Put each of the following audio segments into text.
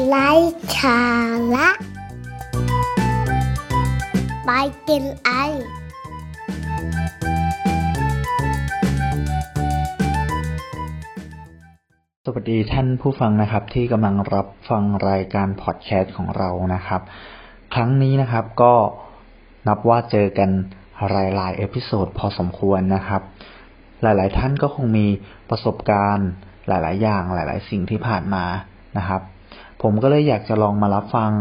ไร้สาระไปกินไอ สวัสดีท่านผู้ฟังนะครับที่กำลังรับฟังรายการพอดแคสต์ของเรานะครับ ครั้งนี้นะครับก็นับว่าเจอกันหลายๆ episode พอสมควรนะครับ หลายๆ ท่านก็คงมีประสบการณ์หลาย ๆ อย่างหลาย ๆ สิ่งที่ผ่านมานะครับ ผมก็เลยอยากจะลองมารับฟัง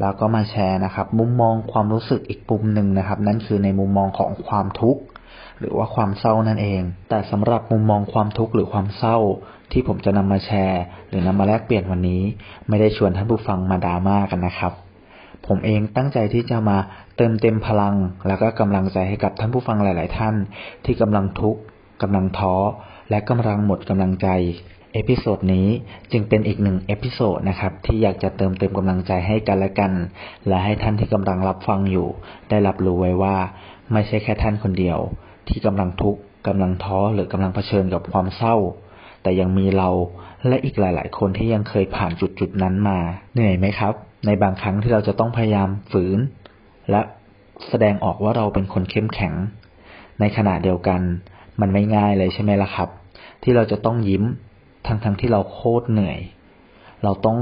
แล้วก็มาแชร์นะครับ มุมมองความรู้สึกอีกปุ่มหนึ่งนะครับ นั่นคือในมุมมองของความทุกข์หรือว่าความเศร้านั่นเอง แต่สำหรับมุมมองความทุกข์หรือความเศร้า ที่ผมจะนำมาแชร์ หรือนำมาแลกเปลี่ยนวันนี้ ไม่ได้ชวนท่านผู้ฟังมาดราม่ากันนะครับ ผมเองตั้งใจที่จะมาเติมเต็มพลัง แล้วก็กำลังใจให้กับท่านผู้ฟังหลาย ๆ ท่าน ที่กำลังทุกข์กำลังท้อ และกำลังหมดกำลังใจ episode นี้จึงเป็นอีกหนึ่ง episode นะครับที่อยากจะเติมเต็มกำลังใจให้กันและกัน และให้ท่านที่กำลังรับฟังอยู่ ได้รับรู้ไว้ว่า ไม่ใช่แค่ท่านคนเดียว ที่กำลังทุกข์กำลังท้อหรือกำลังเผชิญกับความเศร้า แต่ยังมีเราและอีกหลาย ๆ คนที่ยังเคยผ่านจุดจุดๆนั้นมา เหนื่อยไหมครับ ในบางครั้งที่เราจะต้องพยายามฝืน และแสดงออกว่าเราเป็นคนเข้มแข็ง ในขณะเดียวกัน มันไม่ง่ายเลยใช่ไหมล่ะครับ ที่เราจะต้องยิ้ม ทั้งๆทที่เราโคตรเหนื่อย เราต้อง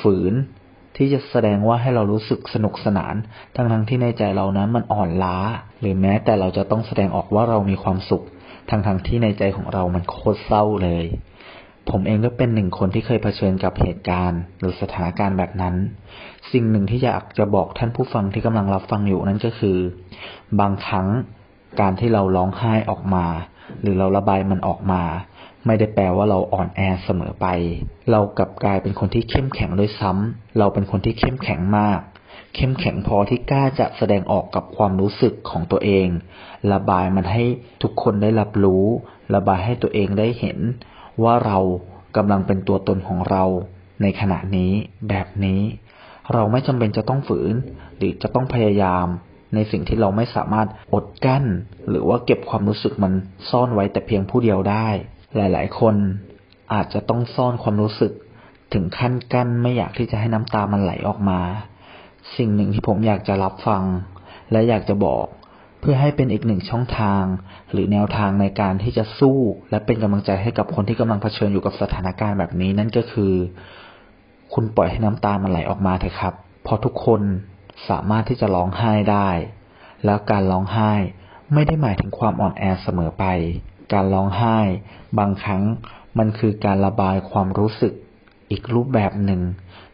ฝืนที่จะแสดงว่าให้เรารู้สึกสนุกสนาน ทั้งๆที่ในใจเรานั้นมันอ่อนล้า หรือแม้แต่เราจะต้องแสดงออกว่าเรามีความสุข ทั้งๆที่ในใจของเรามันโคตรเศร้าเลย ผมเองก็เป็นหนึ่งคนที่เคยเผชิญกับเหตุการณ์ หรือสถานการณ์แบบนั้น สิ่งหนึ่งที่อยากจะบอกท่านผู้ฟังที่กำลังรับฟังอยู่นั่นก็คือ บางครั้งการที่เราร้องไห้ออกมา หรือเราระบายมันออกมา ไม่ได้แปลว่าเราอ่อนแอเสมอไป เรากลับกลายเป็นคนที่เข้มแข็งด้วยซ้ำเราเป็นคนที่เข้มแข็งมาก เข้มแข็งพอที่กล้าจะแสดงออกกับความรู้สึกของตัวเอง ระบายมันให้ทุกคนได้รับรู้ ระบายให้ตัวเองได้เห็น ว่าเรากำลังเป็นตัวตนของเราในขณะนี้แบบนี้ เราไม่จำเป็นจะต้องฝืน หรือจะต้องพยายามในสิ่งที่เราไม่สามารถอดกั้น หรือว่าเก็บความรู้สึกมันซ่อนไว้แต่เพียงผู้เดียวได้ หลาย ๆ คนอาจจะต้องซ่อนความรู้สึก ถึงขั้นกั้นไม่อยากที่จะให้น้ำตามันไหลออกมา สิ่งหนึ่งที่ผมอยากจะรับฟัง และอยากจะบอก เพื่อให้เป็นอีกหนึ่งช่องทาง หรือแนวทางในการที่จะสู้ และเป็นกำลังใจให้กับคนที่กำลังเผชิญอยู่กับสถานการณ์แบบนี้ นั่นก็คือ คุณปล่อยให้น้ำตามันไหลออกมาเถอะครับเพราะทุกคนสามารถที่จะร้องไห้ได้ แล้วการร้องไห้ไม่ได้หมายถึงความอ่อนแอเสมอไป การร้องไห้ บางครั้งมันคือการระบายความรู้สึกอีกรูปแบบหนึ่ง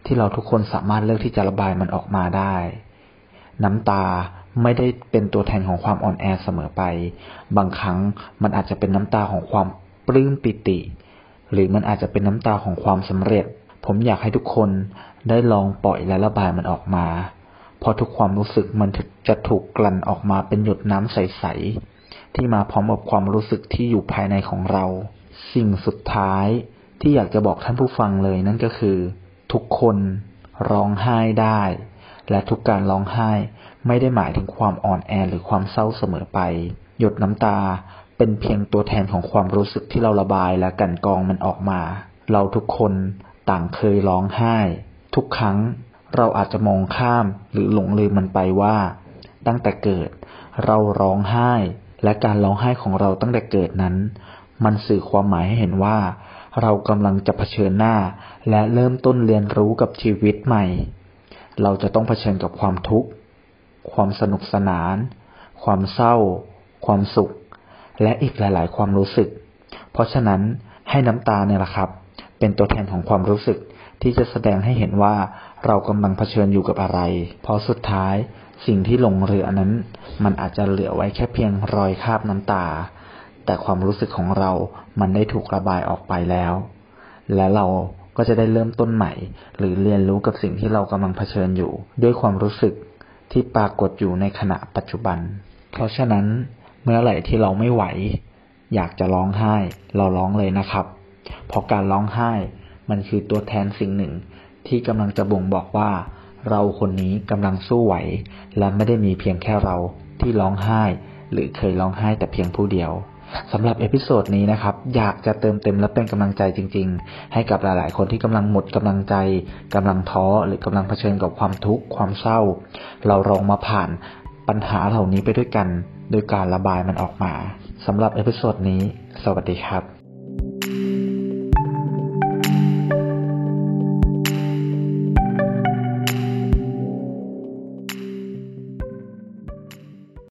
ที่เราทุกคนสามารถเลือกที่จะระบายมันออกมาได้ น้ำตาไม่ได้เป็นตัวแทนของความอ่อนแอเสมอไป บางครั้งมันอาจจะเป็นน้ำตาของความปลื้มปิติ หรือมันอาจจะเป็นน้ำตาของความสำเร็จ ผมอยากให้ทุกคนได้ลองปล่อยและระบายมันออกมา เพราะทุกความรู้สึกมันจะถูกกลั่นออกมาเป็นหยดน้ำใส ที่มาพร้อมกับความรู้สึกที่อยู่ภายในของเรา สิ่งสุดท้ายที่อยากจะบอกท่านผู้ฟังเลยนั่นก็คือ ทุกคนร้องไห้ได้ และทุกการร้องไห้ไม่ได้หมายถึงความอ่อนแอหรือความเศร้าเสมอไป หยดน้ำตาเป็นเพียงตัวแทนของความรู้สึกที่เราระบายและกันกองมันออกมา เราทุกคนต่างเคยร้องไห้ ทุกครั้งเราอาจจะมองข้ามหรือหลงลืมมันไปว่า ตั้งแต่เกิด เราร้องไห้ และการร้องไห้ของเราตั้งแต่เกิดนั้น มันสื่อความหมายให้เห็นว่า เรากำลังจะเผชิญหน้า และเริ่มต้นเรียนรู้กับชีวิตใหม่ เราจะต้องเผชิญกับความทุกข์ ความสนุกสนาน ความเศร้า ความสุข และอีกหลาย ๆ ความรู้สึก เพราะฉะนั้นให้น้ำตาเนี่ยแหละครับ เป็นตัวแทนของความรู้สึกที่จะแสดงให้เห็นว่าเรากำลังเผชิญอยู่กับอะไร เพราะสุดท้าย สิ่งที่หลงเหลือนั้น มันอาจจะเหลือไว้แค่เพียงรอยคราบน้ำตา แต่ความรู้สึกของเรามันได้ถูกระบายออกไปแล้ว และเราก็จะได้เริ่มต้นใหม่ หรือเรียนรู้กับสิ่งที่เรากำลังเผชิญอยู่ ด้วยความรู้สึกที่ปรากฏอยู่ในขณะปัจจุบัน เพราะฉะนั้นเมื่อไหร่ที่เราไม่ไหว อยากจะร้องไห้ เราร้องเลยนะครับ เพราะการร้องไห้มันคือตัวแทนสิ่งหนึ่งที่กำลังจะบ่งบอกว่า เราคนนี้กำลังสู้ไหว และไม่ได้มีเพียงแค่เราที่ร้องไห้ หรือเคยร้องไห้แต่เพียงผู้เดียวสำหรับ episode นี้นะครับ อยากจะเติมเต็มและเป็นกำลังใจจริง ๆ ให้กับหลาย ๆ คนที่กำลังหมดกำลังใจกำลังท้อหรือกำลังเผชิญกับความทุกข์ความเศร้า เราลองมาผ่านปัญหาเหล่านี้ไปด้วยกัน โดยการระบายมันออกมาสำหรับ episode นี้ สวัสดีครับ